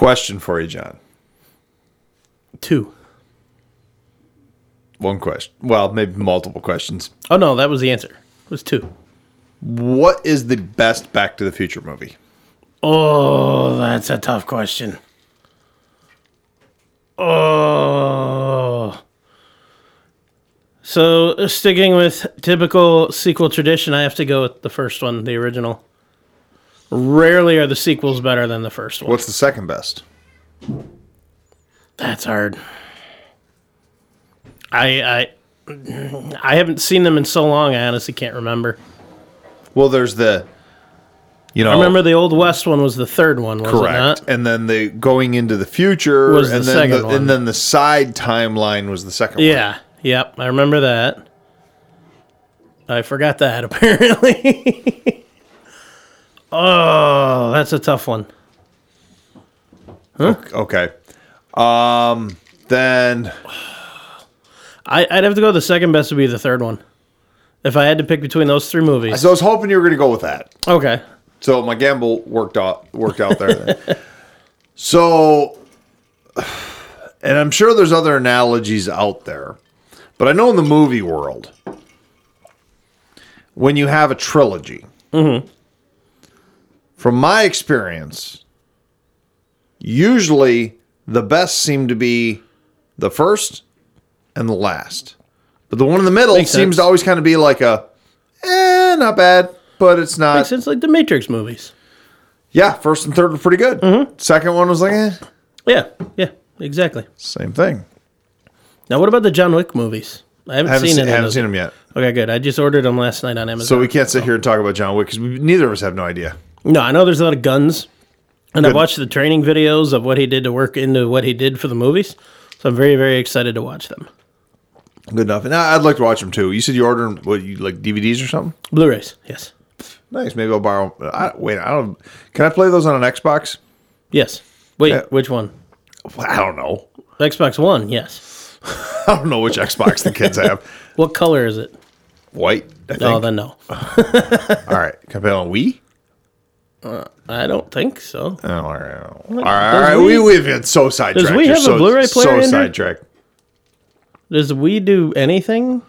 Question for you, John. Two. One question. Well, maybe multiple questions. Oh no, that was the answer. It was two. What is the best Back to the Future movie? Oh, that's a tough question. Oh. So, sticking with typical sequel tradition, I have to go with the first one, the original. Rarely are the sequels better than the first one. What's the second best? That's hard. I I I haven't seen them in so long. I honestly can't remember. Well, there's the, you know, I remember the old West one was the third one, was it correct, not? and then the going into the future, Was the and then second the, one. and then the side timeline was the second one. Yeah. Yep. I remember that. I forgot that apparently. Oh, that's a tough one. Okay. Um. Then I, I'd have to go. The second best would be the third one. If I had to pick between those three movies. so I was hoping you were going to go with that. Okay. So my gamble worked out worked out there. so, and I'm sure there's other analogies out there, but I know in the movie world, when you have a trilogy, from my experience, usually the best seem to be the first and the last, but the one in the middle Makes seems sense. to always kind of be like a, eh, not bad, but it's not. Makes sense like the Matrix movies. Yeah, first and third were pretty good. Mm-hmm. Second one was like, eh, Yeah. Yeah. Exactly. same thing. Now, what about the John Wick movies? I haven't, I haven't, seen any of haven't seen them yet. Okay, good. I just ordered them last night on Amazon. So we can't sit here and talk about John Wick because neither of us have no idea. No, I know there's a lot of guns, and I've watched the training videos of what he did to work into what he did for the movies. So I'm very, very excited to watch them. Good enough. And I- I'd like to watch them too. You said you ordered what you like DVDs or something? Blu-rays, yes, Nice. Maybe I'll borrow. I, wait, I don't. Can I play those on an Xbox? yes. Wait, Yeah. which one? I don't know. Xbox One, yes. I don't know which Xbox the kids have. What color is it? White. I think. Oh, then no. All right. Can I play on Wii? I don't think so. Oh, all right. All right. All Does We, we've been so sidetracked. Wii You're have a so, Blu-ray player So sidetracked. Does Wii do anything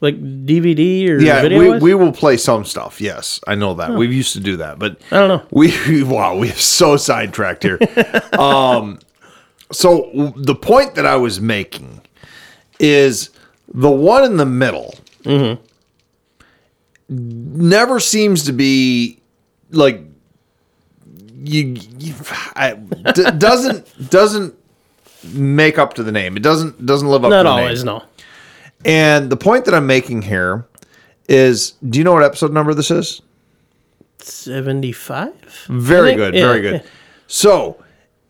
like DVD or Yeah, video? we, wise? we will play some stuff. Yes, I know that. We used to do that, but I don't know. we wow, we have so sidetracked here. um, so the point that I was making is the one in the middle never seems to be like you, you I, d- doesn't doesn't make up to the name. It doesn't doesn't live up Not to the always, name. no. And the point that I'm making here is do you know what episode number this is? Seventy-five. Very good, yeah, very good. So,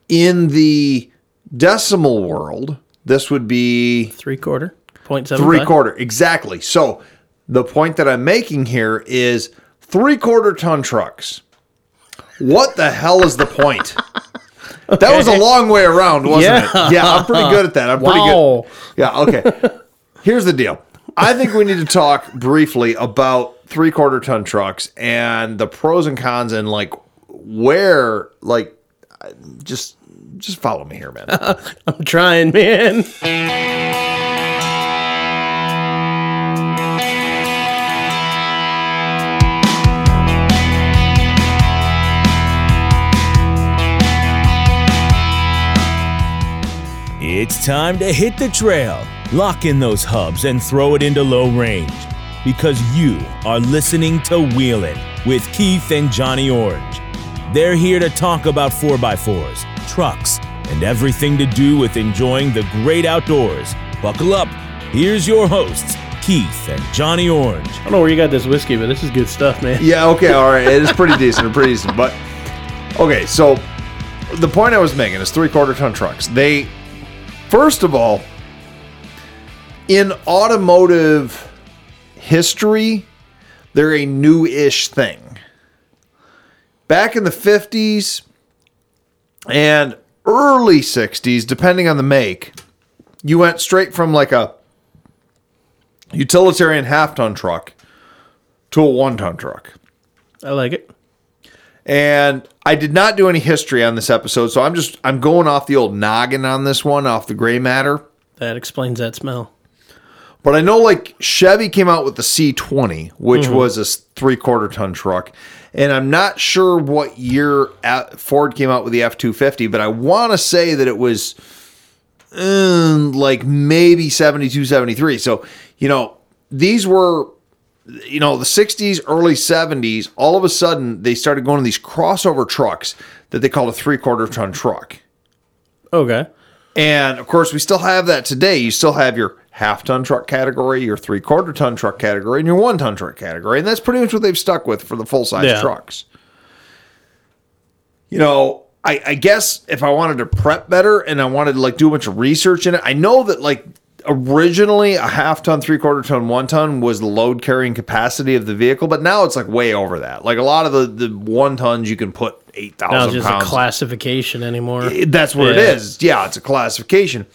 in the decimal world, this would be Three quarter. Point seven. three quarter. Exactly. So, the point that I'm making here is three quarter ton trucks. What the hell is the point? That was a long way around, wasn't Yeah. it? Yeah, I'm pretty good at that. I'm pretty Wow. good. Yeah, okay. Here's the deal. I think we need to talk briefly about three quarter ton trucks and the pros and cons and like where like just just follow me here, man. I'm trying, man. It's time to hit the trail, lock in those hubs, and throw it into low range. Because you are listening to Wheelin' with Keith and Johnny Orange. They're here to talk about 4x4s, trucks, and everything to do with enjoying the great outdoors. Buckle up. Here's your hosts, Keith and Johnny Orange. I don't know where you got this whiskey, but this is good stuff, man. yeah, okay, all right. It is pretty decent, pretty decent. But okay, so the point I was making is three quarter ton trucks. They first of all, in automotive history, they're a new-ish thing. Back in the 50s and early 60s, depending on the make, you went straight from like a utilitarian half ton truck to a one ton truck. I like it. And I did not do any history on this episode, so I'm just I'm going off the old noggin on this one, off the gray matter. That explains that smell. But I know like Chevy came out with the C20, which was a three quarter ton truck. And I'm not sure what year at- Ford came out with the F 250, but I want to say that it was um, like maybe 72, 73. So, you know, these were, you know, the 60s, early 70s. All of a sudden, they started going to these crossover trucks that they called a three quarter ton truck. Okay. And of course, we still have that today. You still have your half ton truck category, your three quarter ton truck category, and your one ton truck category. And that's pretty much what they've stuck with for the full size Yeah. trucks. You know, I, I guess if I wanted to prep better and I wanted to like do a bunch of research in it, I know that like originally a half ton, three quarter ton, one ton was the load carrying capacity of the vehicle, but now it's like way over that. Like a lot of the, the one tons you can put eight thousand. Now it's just pounds. a classification anymore. It- That's what it Yeah. is. Yeah, it's a classification.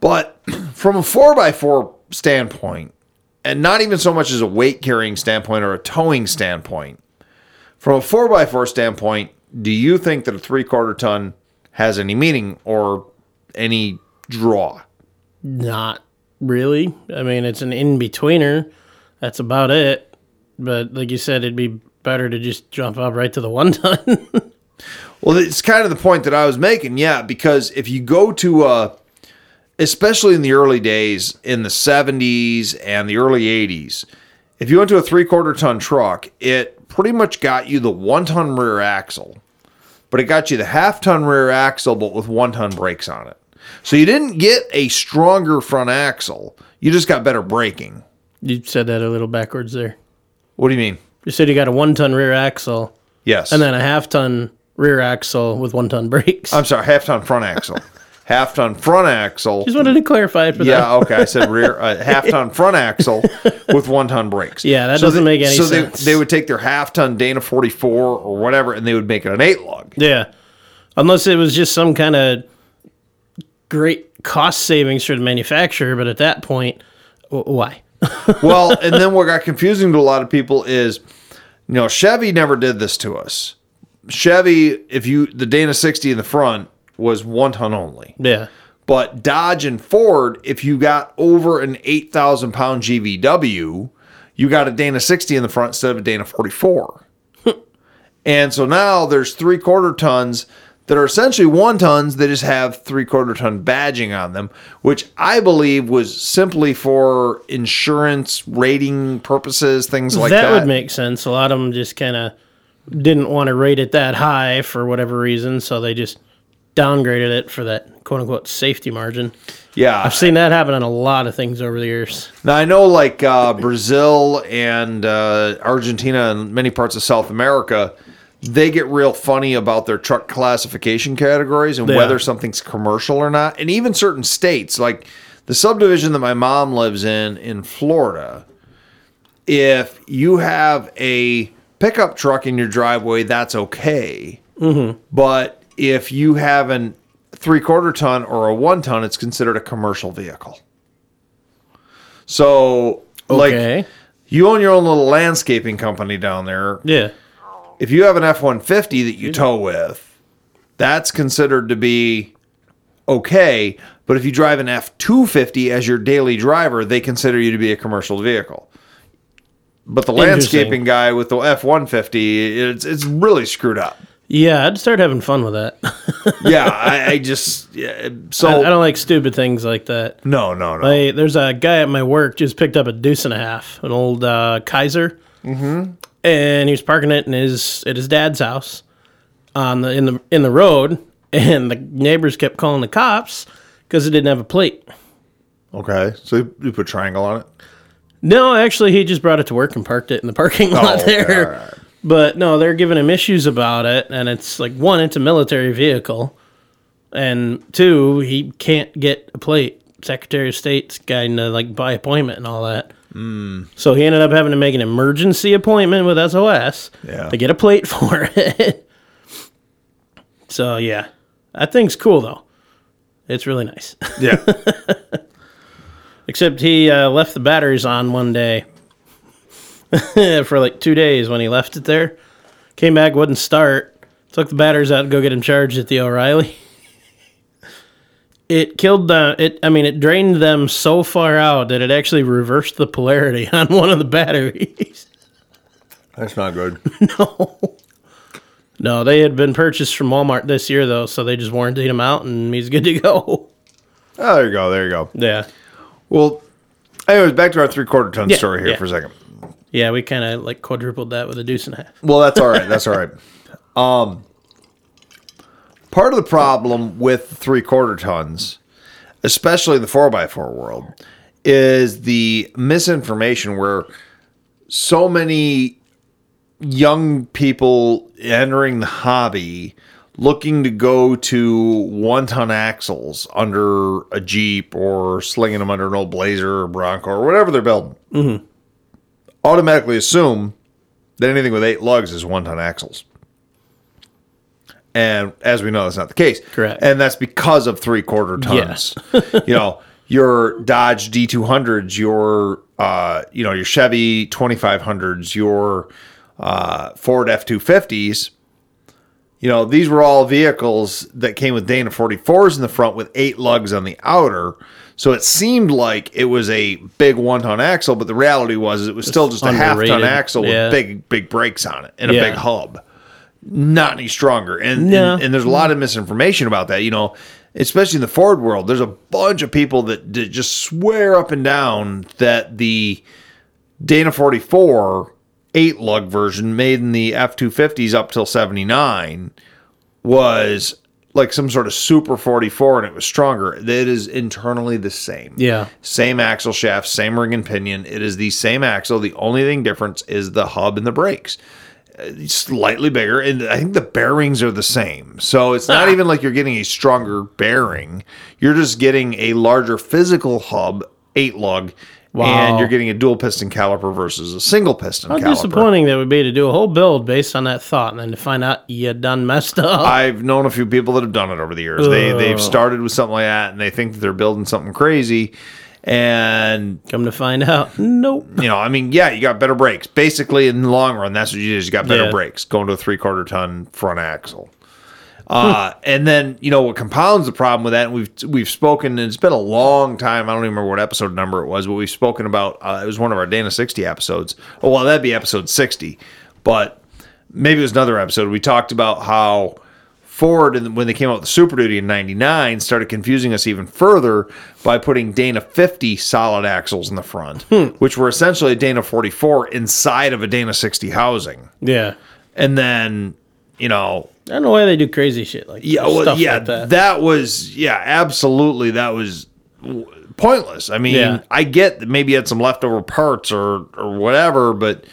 But from a 4x4 standpoint, and not even so much as a weight carrying standpoint or a towing standpoint, from a 4x4 standpoint, do you think that a three quarter ton has any meaning or any draw? Not really. I mean, it's an in betweener. That's about it. But like you said, it'd be better to just jump up right to the one ton. Well, it's kind of the point that I was making. Yeah, because if you go to, uh, especially in the early days, in the 70s and the early 80s, if you went to a three quarter ton truck, it pretty much got you the one ton rear axle, but it got you the half ton rear axle, but with one ton brakes on it. So you didn't get a stronger front axle, you just got better braking. you said that a little backwards there. What do you mean? You said you got a one ton rear axle Yes. and then a half ton rear axle with one ton brakes. I'm sorry, half ton front axle. half ton front axle. just wanted to clarify it for Yeah, that. okay. I said rear uh, half ton front axle with one ton brakes. Yeah, that doesn't make any so sense. So they they would take their half ton Dana 44 or whatever, and they would make it an eight lug. Yeah. Unless it was just some kind of great cost savings for the manufacturer, but at that point, wh- why? Well, and then what got confusing to a lot of people is, you know, Chevy never did this to us. Chevy, if you the Dana 60 in the front was one ton only. Yeah. But Dodge and Ford, if you got over an 8,000 pound GVW, you got a Dana 60 in the front instead of a Dana 44. and so now there's three quarter tons that are essentially one tons that just have three quarter ton badging on them, which I believe was simply for insurance rating purposes, things like that. that would make sense. A lot of them just kind of didn't want to rate it that high for whatever reason, so they just downgraded it for that quote unquote safety margin. yeah. I've seen that happen on a lot of things over the years. Now I know like uh, Brazil and uh, Argentina and many parts of South America, they get real funny about their truck classification categories and Yeah. whether something's commercial or not. And even certain states, like the subdivision that my mom lives in in Florida, if you have a pickup truck in your driveway, that's okay. Mm-hmm. But if you have an three quarter ton or a one ton, it's considered a commercial vehicle. So, Okay. like, you own your own little landscaping company down there. Yeah. If you have an F 150 that you tow with, that's considered to be okay. But if you drive an F 250 as your daily driver, they consider you to be a commercial vehicle. But the landscaping guy with the F 150, it's, it's really screwed up. Yeah, I'd start having fun with that. Yeah, I, I just, yeah, so, I, I don't like stupid things like that. no, no, no. Hey, there's a guy at my work just picked up a deuce and a half, an old uh, Kaiser, mm-hmm. And he was parking it in his at his dad's house on the in the in the road, and the neighbors kept calling the cops because it didn't have a plate. okay, so you- put triangle on it? No, actually, he just brought it to work and parked it in the parking oh, lot okay, there. all right. But no, they're giving him issues about it, and it's like one, it's a military vehicle, and two, he can't get a plate. Secretary of State's guiding to like by appointment and all that. Mm. So he ended up having to make an emergency appointment with SOS Yeah. to get a plate for it. so yeah, that thing's cool though. It's really nice. Yeah. Except he uh, left the batteries on one day for like two days when he left it there. Came back, wouldn't start. Took the batteries out to go get him charged at the O'Reilly. It killed the it. I mean, it drained them so far out that it actually reversed the polarity on one of the batteries. That's not good. No. No, they had been purchased from Walmart this year though, so they just warranted him out and he's good to go. Oh, there you go. There you go. Yeah, Well, anyways, back to our three quarter ton Yeah, story here yeah. for a second. yeah, we kind of like quadrupled that with a deuce and a half. Well, that's all right. That's all right. Um, part of the problem with three quarter tons, especially in the four x four world, is the misinformation where so many young people entering the hobby looking to go to one ton axles under a Jeep or slinging them under an old Blazer or Bronco or whatever they're building mm-hmm. automatically assume that anything with eight lugs is one ton axles. And as we know, that's not the case. Correct. And that's because of three quarter tons. Yes. you know, your Dodge D200s, your, uh, you know, your Chevy 2500s, your uh, Ford F250s, you know, these were all vehicles that came with Dana 44s in the front with eight lugs on the outer. So it seemed like it was a big one ton axle, but the reality was it was still just a half ton axle Yeah. with big, big brakes on it and a big hub. Not any stronger. And, No. and and there's a lot of misinformation about that. You know, especially in the Ford world, there's a bunch of people that, that just swear up and down that the Dana 44 eight lug version made in the F 250s up till 79 was like some sort of super 44 and it was stronger. It is internally the same. Yeah. Same axle shaft, same ring and pinion. It is the same axle. The only thing difference is the hub and the brakes. Uh, Slightly bigger, and I think the bearings are the same. So it's not even like you're getting a stronger bearing. You're just getting a larger physical hub, eight lug, Wow. and you're getting a dual piston caliper versus a single piston How caliper. disappointing that would be to do a whole build based on that thought and then to find out you done messed up. I've known a few people that have done it over the years. They they've started with something like that, and they think that they're building something crazy. And Come to find out, nope. you know, I mean, yeah, you got better brakes. Basically, in the long run, that's what you do. Is you got better Yeah. brakes going to a three quarter ton front axle. Uh, and then you know what compounds the problem with that, and we've we've spoken, and it's been a long time. I don't even remember what episode number it was, but we've spoken about. Uh, it was one of our Dana sixty episodes. Oh well, that'd be episode sixty, but maybe it was another episode. We talked about how Ford, and when they came out with the Super Duty in '99, started confusing us even further by putting Dana 50 solid axles in the front, hmm. which were essentially a Dana 44 inside of a Dana 60 housing, Yeah. and then you know I don't know why they do crazy shit like yeah, well, yeah, like that. that. was yeah, absolutely, that was pointless. I mean, Yeah. I get that maybe you had some leftover parts or or whatever, but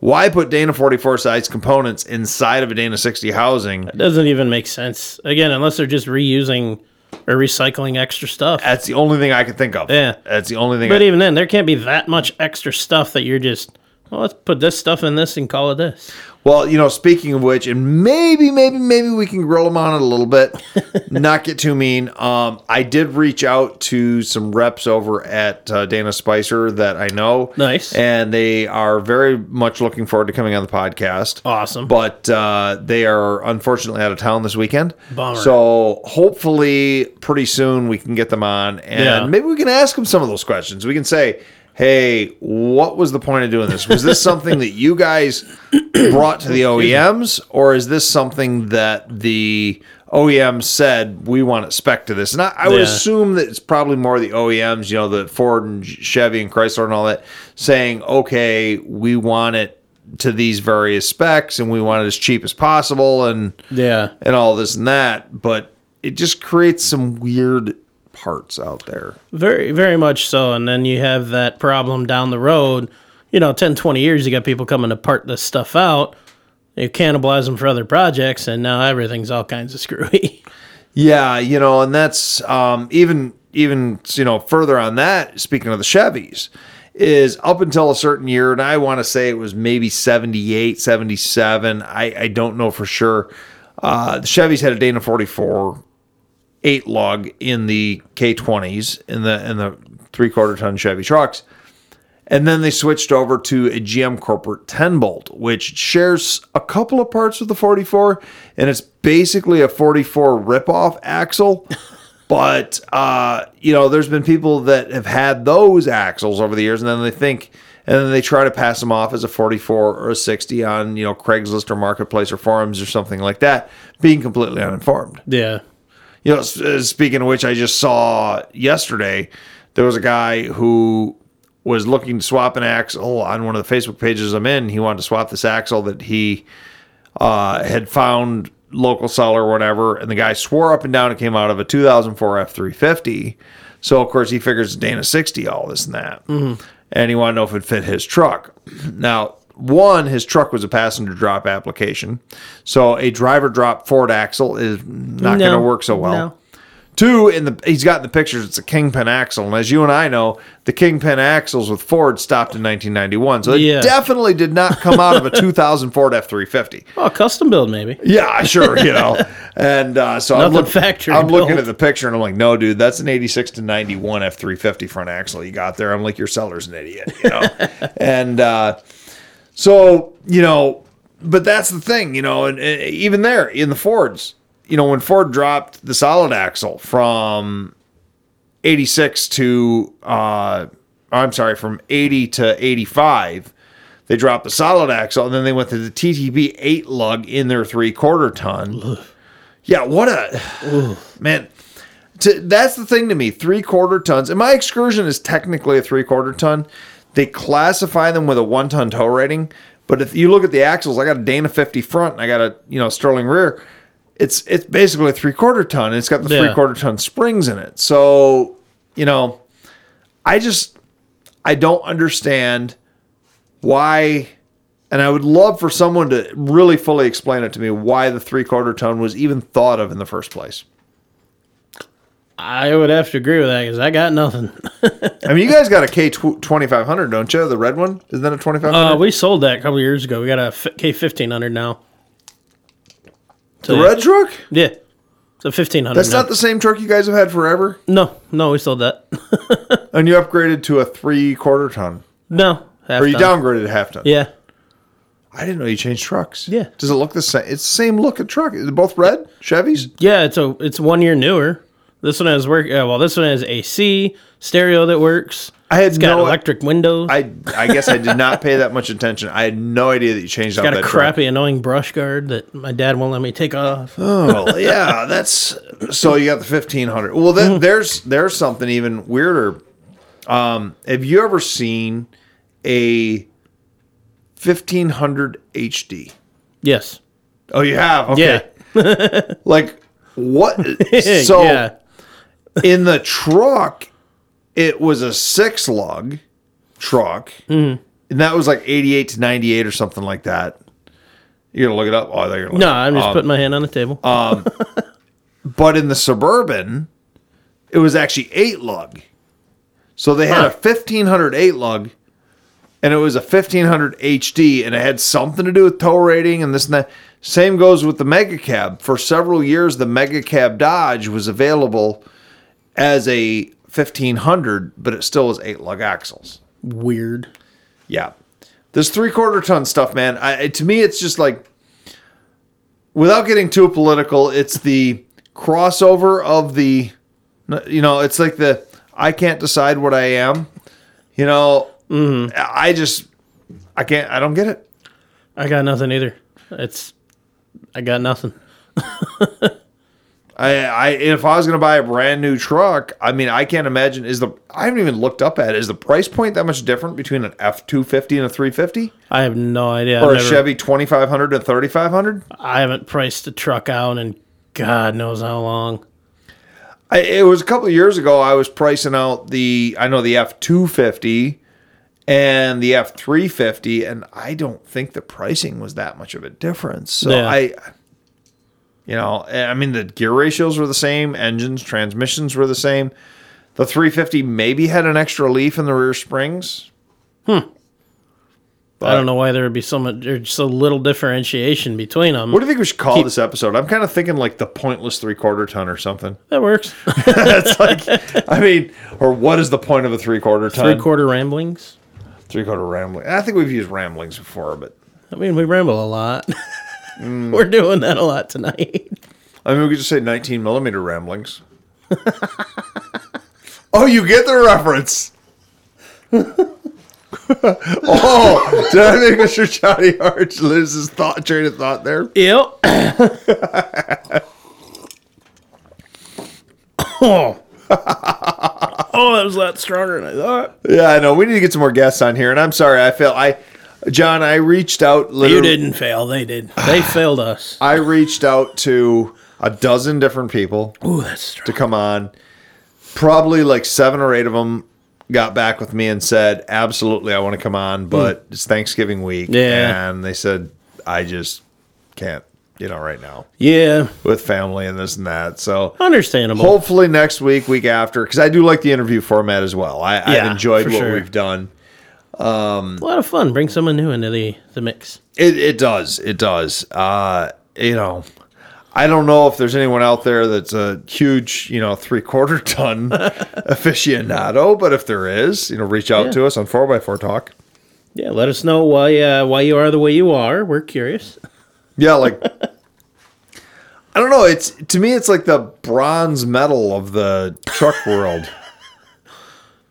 why put Dana 44 size components inside of a Dana 60 housing? It doesn't even make sense. Again, unless they're just reusing or recycling extra stuff. That's the only thing I could think of. Yeah. that's the only thing. But I, even then, there can't be that much extra stuff that you're just, well, let's put this stuff in this and call it this. Well, you know, speaking of which, and maybe, maybe, maybe we can grill them on it a little bit, not get too mean. Um, I did reach out to some reps over at uh, Dana Spicer that I know. Nice. And they are very much looking forward to coming on the podcast. Awesome. But uh, they are unfortunately out of town this weekend. Bummer. So hopefully, pretty soon we can get them on, and Yeah. maybe we can ask them some of those questions. We can say, "Hey, what was the point of doing this? Was this something that you guys brought to the OEMs, or is this something that the OEM said we want to spec to this?" And I, I would Yeah. assume that it's probably more the OEMs, you know, the Ford and Chevy and Chrysler and all that, saying, "Okay, we want it." To these various specs, and we want it as cheap as possible, and Yeah. and all this and that, but it just creates some weird parts out there. Very, very much so. And then you have that problem down the road. You know, 10, 20 years, you got people coming to part this stuff out. You cannibalize them for other projects, and now everything's all kinds of screwy. Yeah, you know, and that's um, even even you know further on that. Speaking of the Chevys, is up until a certain year, and I want to say it was maybe 78, 77. I I don't know for sure. Uh, the Chevys had a Dana 44 eight lug in the K20s in the in the three quarter ton Chevy trucks. And then they switched over to a GM Corporate 10 bolt, which shares a couple of parts with the 44, and it's basically a 44 ripoff axle. but uh, you know, there's been people that have had those axles over the years, and then they think, and then they try to pass them off as a 44 or a 60 on you know Craigslist or Marketplace or forums or something like that, being completely uninformed. Yeah. You know, uh, speaking of which, I just saw yesterday there was a guy who was looking to swap an axle on one of the Facebook pages I'm in. He wanted to swap this axle that he uh, had found local seller or whatever, and the guy swore up and down it came out of a 2004 F350. So of course he figures Dana 60, all this and that, and he wanted to know if it fit his truck. Now, one, his truck was a passenger drop application, so a driver drop Ford axle is not going to work so well. no. Two, in the he's got in the pictures, it's a kingpin axle, and as you and I know, the kingpin axles with Ford stopped in 1991, so it Yeah. definitely did not come out of a 2000 Ford F350. Oh, custom build maybe. Yeah, sure, you know, and uh, so I'm, look- factory I'm looking at the picture and I'm like, no, dude, that's an 86 to 91 F350 front axle you got there. I'm like, your seller's an idiot, you know, and uh, so you know, but that's the thing, you know, and, and even there in the Fords, you know, when Ford dropped the solid axle from 86 to uh I'm sorry, from 80 to 85, they dropped the solid axle and then they went to the TTB 8 lug in their 3 quarter ton. Yeah, what a man. To, that's the thing to me. Three quarter tons. And my excursion is technically a three quarter ton. They classify them with a one ton tow rating. But if you look at the axles, I got a Dana 50 front and I got a you know Sterling rear. It's it's basically a three quarter ton. It's got the Yeah. three quarter ton springs in it. So you know, I just I don't understand why and I would love for someone to really fully explain it to me why the three quarter ton was even thought of in the first place. I would have to agree with that because I got nothing. I mean, you guys got a K twenty five hundred, don't you? The red one isn't that a twenty five hundred? Uh, we sold that a couple years ago. We got a K fifteen hundred now. So, the red truck? Yeah, it's a fifteen hundred. That's not the same truck you guys have had forever, No, no, we sold that. and you upgraded to a three quarter ton, no, half or you ton. downgraded to half ton. Yeah, I didn't know you changed trucks. Yeah. Does it look the same? It's the same look of truck. Is it both red Chevys? yeah. It's a it's one year newer. This one has work. Uh, well, this one has AC stereo that works. I had It's got no. electric windows. I I guess I did not pay that much attention. I had no idea that you changed out got a that truck. crappy, annoying brush guard that my dad won't let me take off. Oh yeah, that's so you got the fifteen hundred. Well, Mm-hmm. then there's there's something even weirder. Um, have you ever seen a fifteen hundred HD? Yes. Oh, you have. Okay. Yeah. Like what? So yeah. In the truck, it was a six lug truck, and that was like eighty eight to ninety eight or something like that. You're gonna look it up. Oh, you're gonna look No. I'm just Um, putting my hand on the table. But in the suburban, it was actually eight lug. So they had a Huh. 1500 eight lug, and it was a 1500 HD, and it had something to do with tow rating and this and that. Same goes with the Mega Cab. For several years, the Mega Cab Dodge was available as a 1500, but it still was eight lug axles. Weird. Yeah. This three quarter ton stuff, man. I, to me, it's just like, without getting too political, it's the crossover of the, you know, it's like the I can't decide what I am. You know, mm-hmm. I just, I can't, I don't get it. I got nothing either. It's I got nothing. I, I, if I was going to buy a brand new truck, I mean, I can't imagine. Is the, I haven't even looked up at, it. is the price point that much different between an F 250 and a 350? I have no idea. Or I've a never- Chevy 2500 to 3500? I haven't priced a truck out in God knows how long. I, it was a couple of years ago. I was pricing out the I know the F two fifty and the F three fifty, and I don't think the pricing was that much of a difference. So Yeah. I, you know, I mean the gear ratios were the same, engines, transmissions were the same. The three fifty maybe had an extra leaf in the rear springs. Hmm. I don't know why there would be so much or so little differentiation between them. What do you think we should call this episode? I'm kind of thinking like the pointless three quarter ton or something. that works. It's like, I mean, or what is the point of a three quarter ton? Three quarter ramblings. Three quarter rambling. I think we've used ramblings before, but I mean, we ramble a lot. Mm. We're doing that a lot tonight. I mean, we could just say 19 millimeter ramblings. oh, you get the reference. oh, did I make Mr. Johnny Arch lose his thought train of thought there? Yep. oh. oh, that was a lot stronger than I thought. Yeah, I know. We need to get some more guests on here, and I'm sorry. I feel I, John. I reached out. You didn't fail. They did. They failed us. I reached out to a dozen different people Ooh, that's strong. to come on. Probably like seven or eight of them got back with me and said, "Absolutely, I want to come on, hmm. but it's Thanksgiving week." Yeah. and they said, "I just can't." You know, right now Yeah, with family and this and that. So understandable. hopefully next week, week after, because I do like the interview format as well. I, I've Yeah, enjoyed for what sure. we've done. A lot of fun. Bring someone new into the, the mix. It, it does. It does. Uh, you know, I don't know if there's anyone out there that's a huge, you know, three quarter ton aficionado, but if there is, you know, reach out Yeah. to us on 4x4 Talk. Yeah, let us know why uh, why you are the way you are. We're curious. Yeah, like, I don't know. It's to me, it's like the bronze medal of the truck world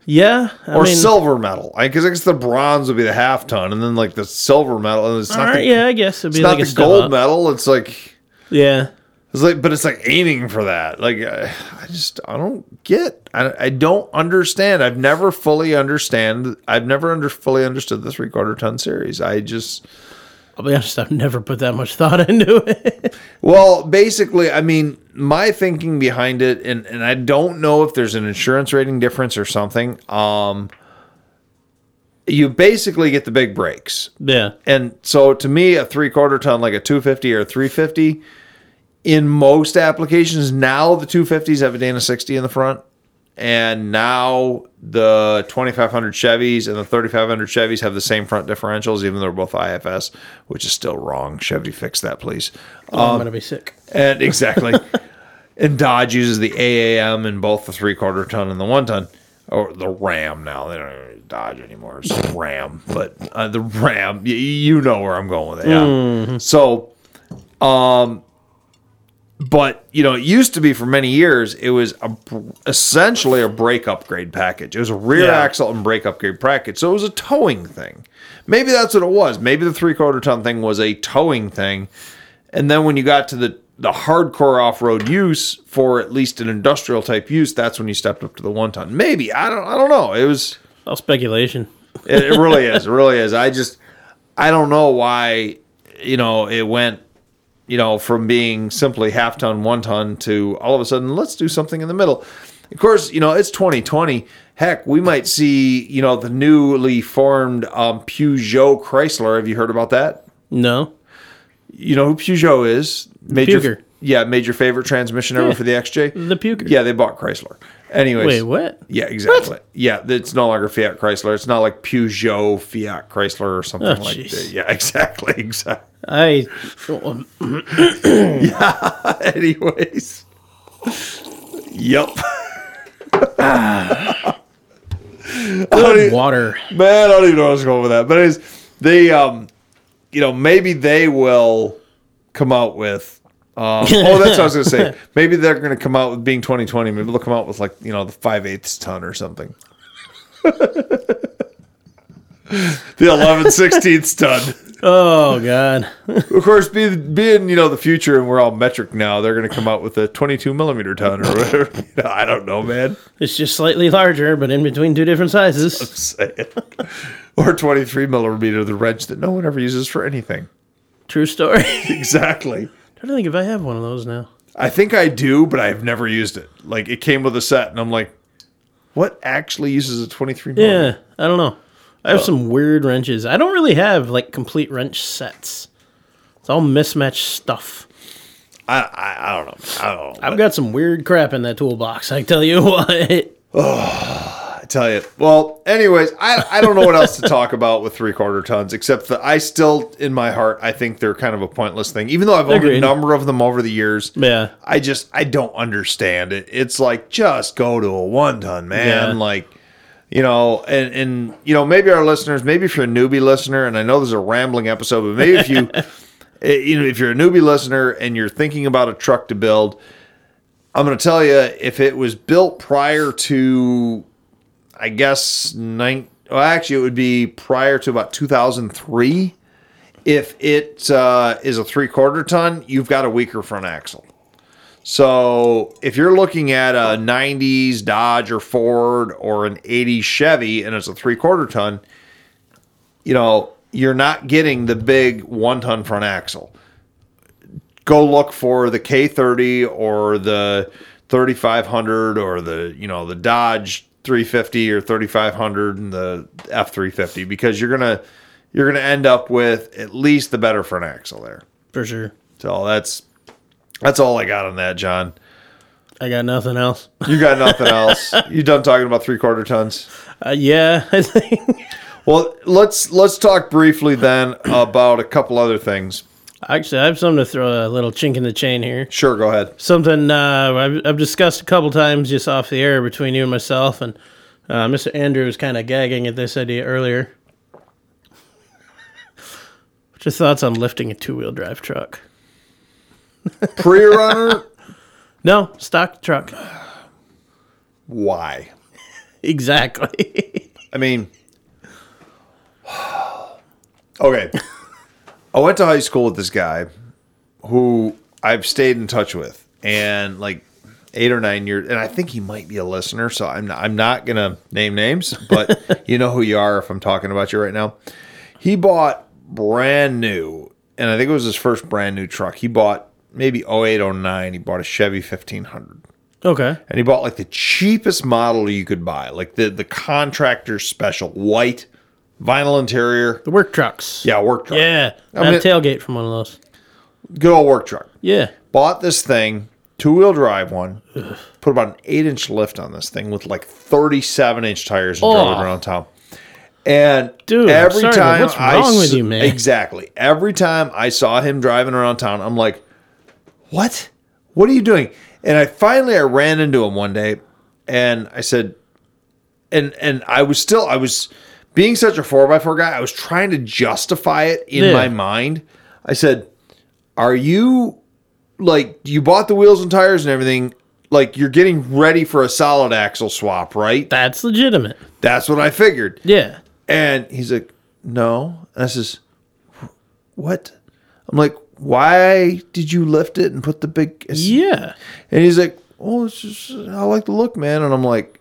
Yeah, I or mean, silver medal. I because I guess the bronze would be the half ton, and then like the silver medal, and it's all not, right, the, yeah, I guess it'd it's be not like a the gold up. medal. It's like. Yeah, It's like, but it's like aiming for that. Like, I, I just, I don't get. I, I don't understand. I've never fully understand. I've never under fully understood the three quarter ton series. I just, I'll be honest. I've never put that much thought into it. well, basically, I mean, my thinking behind it, and and I don't know if there's an insurance rating difference or something. Um, you basically get the big brakes. yeah, And so to me, a three quarter ton, like a 250 or a 350, in most applications, now the 250s have a Dana 60 in the front. And now the 2500 Chevys and the 3500 Chevys have the same front differentials, even though they're both IFS, which is still wrong. Chevy, fix that, please. oh, I'm gonna be sick. And exactly. and Dodge uses the AAM in both the three quarter ton and the one ton, or the Ram now. They don't use Dodge anymore. It's Ram, but uh, the Ram, y- you know where I'm going with it. Yeah. So, um, but you know, it used to be for many years. It was a, essentially a brake upgrade package. It was a rear Yeah. axle and brake upgrade package. So it was a towing thing. Maybe that's what it was. Maybe the three quarter ton thing was a towing thing. And then when you got to the the hardcore off road use for at least an industrial type use, that's when you stepped up to the one ton. Maybe I don't I don't know. It was All speculation. it, it really is. It really is. I just I don't know why you know it went you know from being simply half ton, one ton to all of a sudden let's do something in the middle. Of course, you know it's 2020. Heck, we might see you know the newly formed um, Peugeot Chrysler. Have you heard about that? No. You know who Peugeot is? Major, Puger. Yeah, major favorite transmission ever Yeah. for the XJ. The puker. Yeah, they bought Chrysler. Anyways, Wait, what? yeah, exactly. Yeah, it's no longer Fiat Chrysler. It's not like Peugeot Fiat Chrysler or something Oh, like jeez. that. Yeah, exactly, exactly. I. Yeah. Anyways, yep. Good water. Man, I don't even know where I was going with that. But anyways, they, um, you know, maybe they will come out with. Um, oh, that's what I was going to say. Maybe they're going to come out with being 2020. Maybe they'll come out with like you know the five eighths ton or something. the 11 16ths ton. Oh God. Of course, being, being you know the future and we're all metric now, they're going to come out with a 22 millimeter ton or whatever. You know, I don't know, man. It's just slightly larger, but in between two different sizes. Or 23 millimeter, the wrench that no one ever uses for anything. True story. Exactly. I don't think if I have one of those now. I think I do, but I've never used it. Like it came with a set, and I'm like, what actually uses a 23 millimeter? Yeah, I don't know. I have some weird wrenches. I don't really have like complete wrench sets. It's all mismatched stuff. I, I I don't know. I don't know. I've got some weird crap in that toolbox. I tell you what. I tell you. Well, anyways, I, I don't know what else to talk about with three quarter tons, except that I still, in my heart, I think they're kind of a pointless thing. Even though I've owned a number of them over the years, Yeah. I just I don't understand it. It's like just go to a one ton, man. Yeah. Like You know, and and you know, maybe our listeners, maybe if you're a newbie listener, and I know this is a rambling episode, but maybe if you, eh, you know, if you're a newbie listener and you're thinking about a truck to build, I'm going to tell you if it was built prior to, I guess nine. Well, actually, it would be prior to about 2003. If it uh, is a three quarter ton, you've got a weaker front axle. So if you're looking at a 90s Dodge or Ford or an 80s Chevy and it's a three quarter ton, you know, you're not getting the big one ton front axle. Go look for the K30 or the 3500 or the, you know, the Dodge 350 or 3500 and the F350 because you're going to you're going to end up with at least the better front axle there. For sure. So that's that's all I got on that, John. I got nothing else. You got nothing else. You done talking about three quarter tons? Uh, yeah, I think. Well, let's let's talk briefly then about a couple other things. Actually, I have something to throw a little chink in the chain here. Sure, go ahead. Something uh, I've, I've discussed a couple times just off the air between you and myself, and uh, Mr. Andrew was kind of gagging at this idea earlier. What's your thoughts on lifting a two wheel drive truck? Pre-runner, No, stock truck. why? exactly. I mean, okay. I went to high school with this guy who I've stayed in touch with, and like eight or nine years, and I think he might be a listener. So I'm not, I'm not gonna name names, but you know who you are if I'm talking about you right now. He bought brand new, and I think it was his first brand new truck. He bought maybe 08, 09. He bought a Chevy 1500 okay. and he bought like the cheapest model you could buy, like the the contractor special white vinyl interior. The work trucks. Yeah, work truck. Yeah. I I mean- a tailgate from one of those. good old work truck. Yeah. Bought this thing, two wheel drive one. Put about an eight inch lift on this thing with like thirty seven inch tires and drove it Oh. around town. And Dude, every sorry, time what's I wrong with you, man? Exactly. Every time I saw him driving around town, I'm like, "What? What are you doing?" And I finally I ran into him one day, and I said, and and I was still I was being such a four by four guy. I was trying to justify it in Yeah. my mind. I said, "Are you like you bought the wheels and tires and everything?" Like you're getting ready for a solid axle swap, right? That's legitimate. That's what I figured. Yeah. And he's like, no. And I says, what? I'm like, why did you lift it and put the big? Yeah. And he's like, oh, it's just, I like the look, man. And I'm like,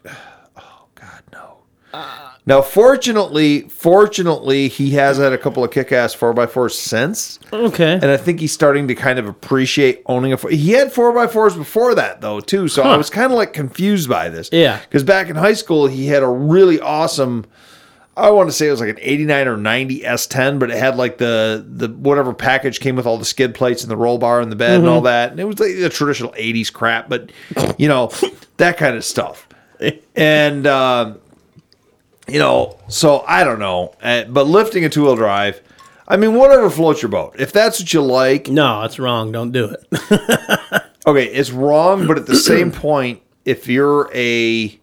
oh God, no. Uh. now, fortunately, fortunately, he has had a couple of kick-ass four x fours since, Okay. and I think he's starting to kind of appreciate owning a. Four. He had four x fours before that though too, so I was kind of like confused by this. Yeah. because back in high school, he had a really awesome. I want to say it was like an 89 or 90 S10, but it had like the the whatever package came with all the skid plates and the roll bar and the bed and all that. And it was like the traditional 80s crap, but you know, that kind of stuff. And um, you know, so I don't know, uh, but lifting a two-wheel drive, I mean, whatever floats your boat. If that's what you like, no, it's wrong. Don't do it. okay, it's wrong, but at the same point, if you're a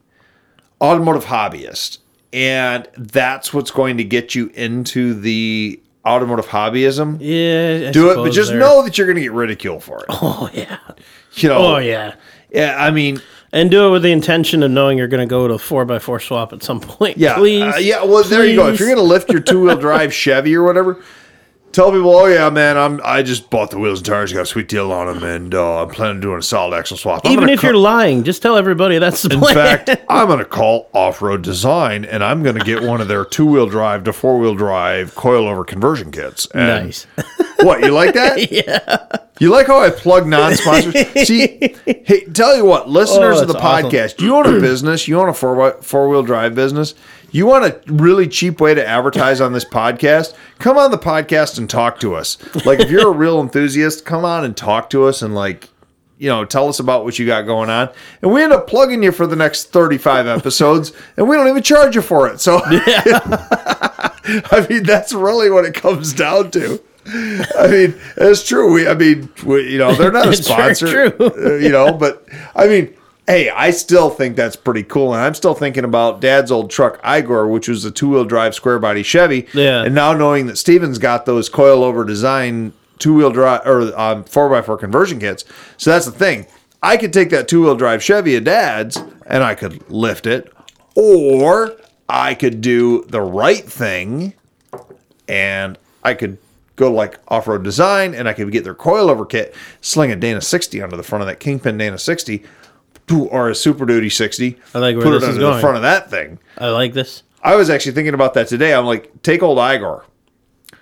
automotive hobbyist and that's what's going to get you into the automotive hobbyism, yeah. I do it, but just there- know that you're going to get ridiculed for it. Oh yeah. You know, Oh yeah. yeah. I mean, And do it with the intention of knowing you're going to go to a four x four swap at some point. yeah, Please. uh, yeah. Well, there you go. If you're going to lift your two wheel drive Chevy or whatever. Tell people, oh yeah, man, I'm I just bought the wheels and tires, got a sweet deal on them, and uh, I'm planning on doing a solid axle swap. I'm Even if co- you're lying, just tell everybody that's the In plan. fact, I'm going to call Off Road Design and I'm going to get one of their two wheel drive to four wheel drive coilover conversion kits. And nice. What, you like that? yeah. You like how I plug non sponsors? See, hey, tell you what, listeners Oh, of the awesome. podcast, you own a business, you own a four four wheel drive business, you want a really cheap way to advertise on this podcast, come on the podcast and talk to us. Like, if you're a real enthusiast, come on and talk to us and, like, you know, tell us about what you got going on. And we end up plugging you for the next 35 episodes, and we don't even charge you for it. So, yeah. I mean, that's really what it comes down to. I mean, it's true. We, I mean, we, you know, they're not a sponsor, true. uh, you know, but I mean, hey, I still think that's pretty cool. And I'm still thinking about Dad's old truck, Igor, which was a two wheel drive square body Chevy. Yeah. And now knowing that Steven's got those coil over design two wheel drive or um, 4x4 conversion kits. So that's the thing. I could take that two wheel drive Chevy of Dad's and I could lift it, or I could do the right thing and I could go to like off road design and I could get their coilover kit, sling a Dana 60 onto the front of that Kingpin Dana 60 poo- or a Super Duty 60. I like where put this it is under the going. front of that thing. I like this. I was actually thinking about that today. I'm like, take old Igor,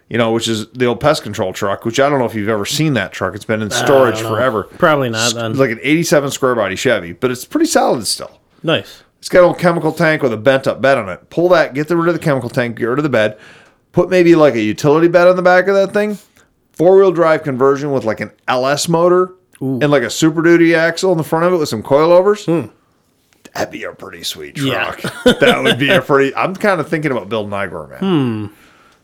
you know, which is the old pest control truck, which I don't know if you've ever seen that truck. It's been in storage don't know. forever. Probably not then. It's like an 87 square body Chevy, but it's pretty solid still. Nice. It's got a little chemical tank with a bent up bed on it. Pull that, get rid of the chemical tank, get rid of the bed, put maybe like a utility bed on the back of that thing. Four wheel drive conversion with like an LS motor and like a Super Duty axle in the front of it with some coilovers. Hmm. That'd be a pretty sweet Yeah. truck. that would be a pretty. I'm kind of thinking about building Igor, man. Hmm.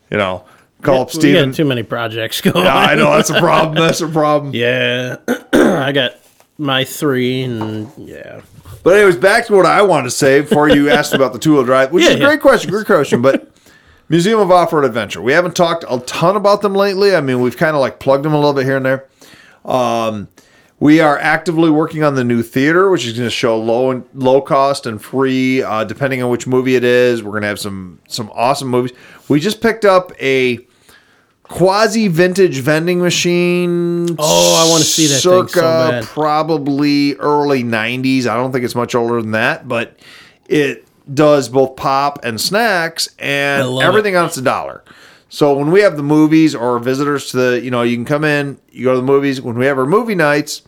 You know, call up Steven. got too many projects going. Yeah, I know that's a problem. That's a problem. Yeah. I got my three and yeah. But anyways, back to what I wanted to say before you asked about the two wheel drive, which Yeah, is a yeah. great question, great question. But Museum of Off Road Adventure, we haven't talked a ton about them lately. I mean, we've kind of like plugged them a little bit here and there. Um, we are actively working on the new theater, which is going to show low and low cost and free, uh, depending on which movie it is. We're going to have some some awesome movies. We just picked up a quasi vintage vending machine. Oh, I wanna see that thing so circa bad. probably early 90s. I don't think it's much older than that, but it does both pop and snacks and everything else a dollar. So when we have the movies or visitors to the, you know, you can come in, you go to the movies. When we have our movie nights,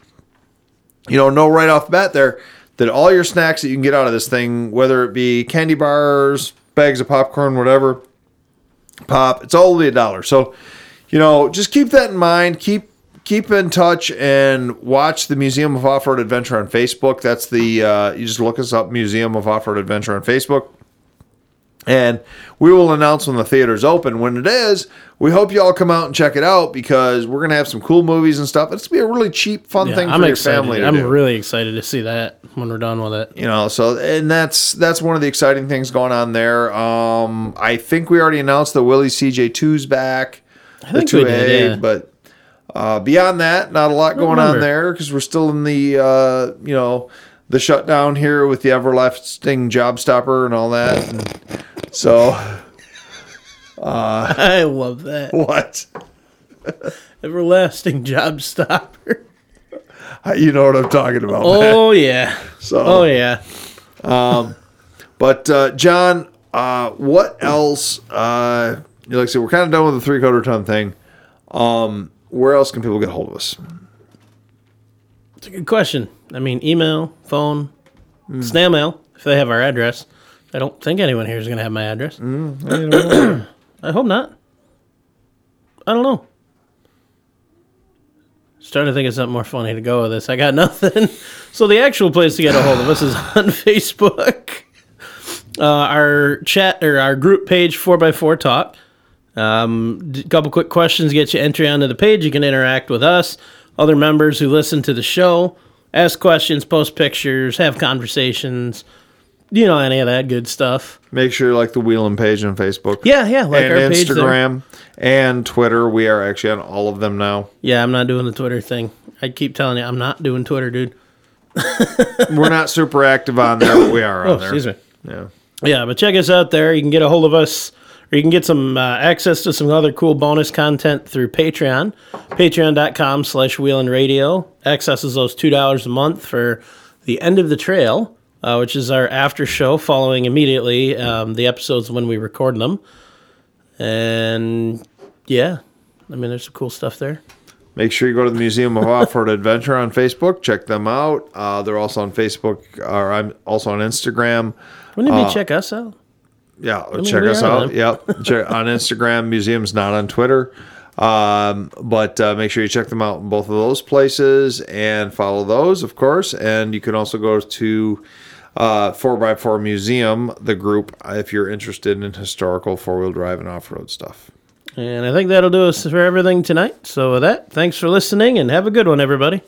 you know, know right off the bat there that all your snacks that you can get out of this thing, whether it be candy bars, bags of popcorn, whatever, pop, it's all only a dollar. So, you know, just keep that in mind. Keep keep in touch and watch the Museum of Off Road Adventure on Facebook. That's the uh, you just look us up, Museum of Off Road Adventure on Facebook. And we will announce when the theater's open. When it is, we hope you all come out and check it out because we're gonna have some cool movies and stuff. It's gonna be a really cheap, fun yeah thing for I'm your excited. family to I'm do. really excited to see that when we're done with it. you know, so and that's that's one of the exciting things going on there. Um, I think we already announced the Willys CJ2's back, the think we did, yeah. but uh, beyond that, not a lot going on there because we're still in the uh, you know the shutdown here with the everlasting job stopper and all that. And so I love that. what? Everlasting job stopper. You know what I'm talking about. man. Oh yeah. So Oh yeah. But uh, John, uh, what else? Uh, like I said, we're kind of done with the three quarter ton thing. Um, where else can people get a hold of us? It's a good question. I mean, email, phone, Hmm. snail mail if they have our address. I don't think anyone here is going to have my address. Hmm, I hope not. I don't know. Starting to think of something more funny to go with this. I got nothing. So the actual place to get a hold of us is on Facebook. Uh, our chat or our group page, 4x4 Talk. Um, a couple quick questions get you entry onto the page. You can interact with us, other members who listen to the show, ask questions, post pictures, have conversations. You know, any of that good stuff. Make sure you like the Wheelin' page on Facebook. Yeah, yeah, like and our. Instagram and Twitter. We are actually on all of them now. Yeah, I'm not doing the Twitter thing. I keep telling you, I'm not doing Twitter, dude. We're not super active on there, but we are on Oh, there. excuse me. Yeah. Yeah, but check us out there. You can get a hold of us, or you can get some uh, access to some other cool bonus content through Patreon. Patreon.com slash Wheelin' Radio. Accesses those $2 a month for the end of the trail, uh, which is our after show following immediately um, the episodes when we record them. And yeah, I mean, there's some cool stuff there. Make sure you go to the Museum of Off-Road Adventure on Facebook. Check them out. Uh, they're also on Facebook, or I'm also on Instagram. Wouldn't it be check us out? Yeah, check us out. Yep, check on Instagram. Museum's not on Twitter, um, but uh, make sure you check them out in both of those places and follow those, of course. And you can also go to uh, 4x4 Museum, the group, if you're interested in historical four wheel drive and off road stuff. And I think that'll do us for everything tonight. So with that, thanks for listening and have a good one, everybody.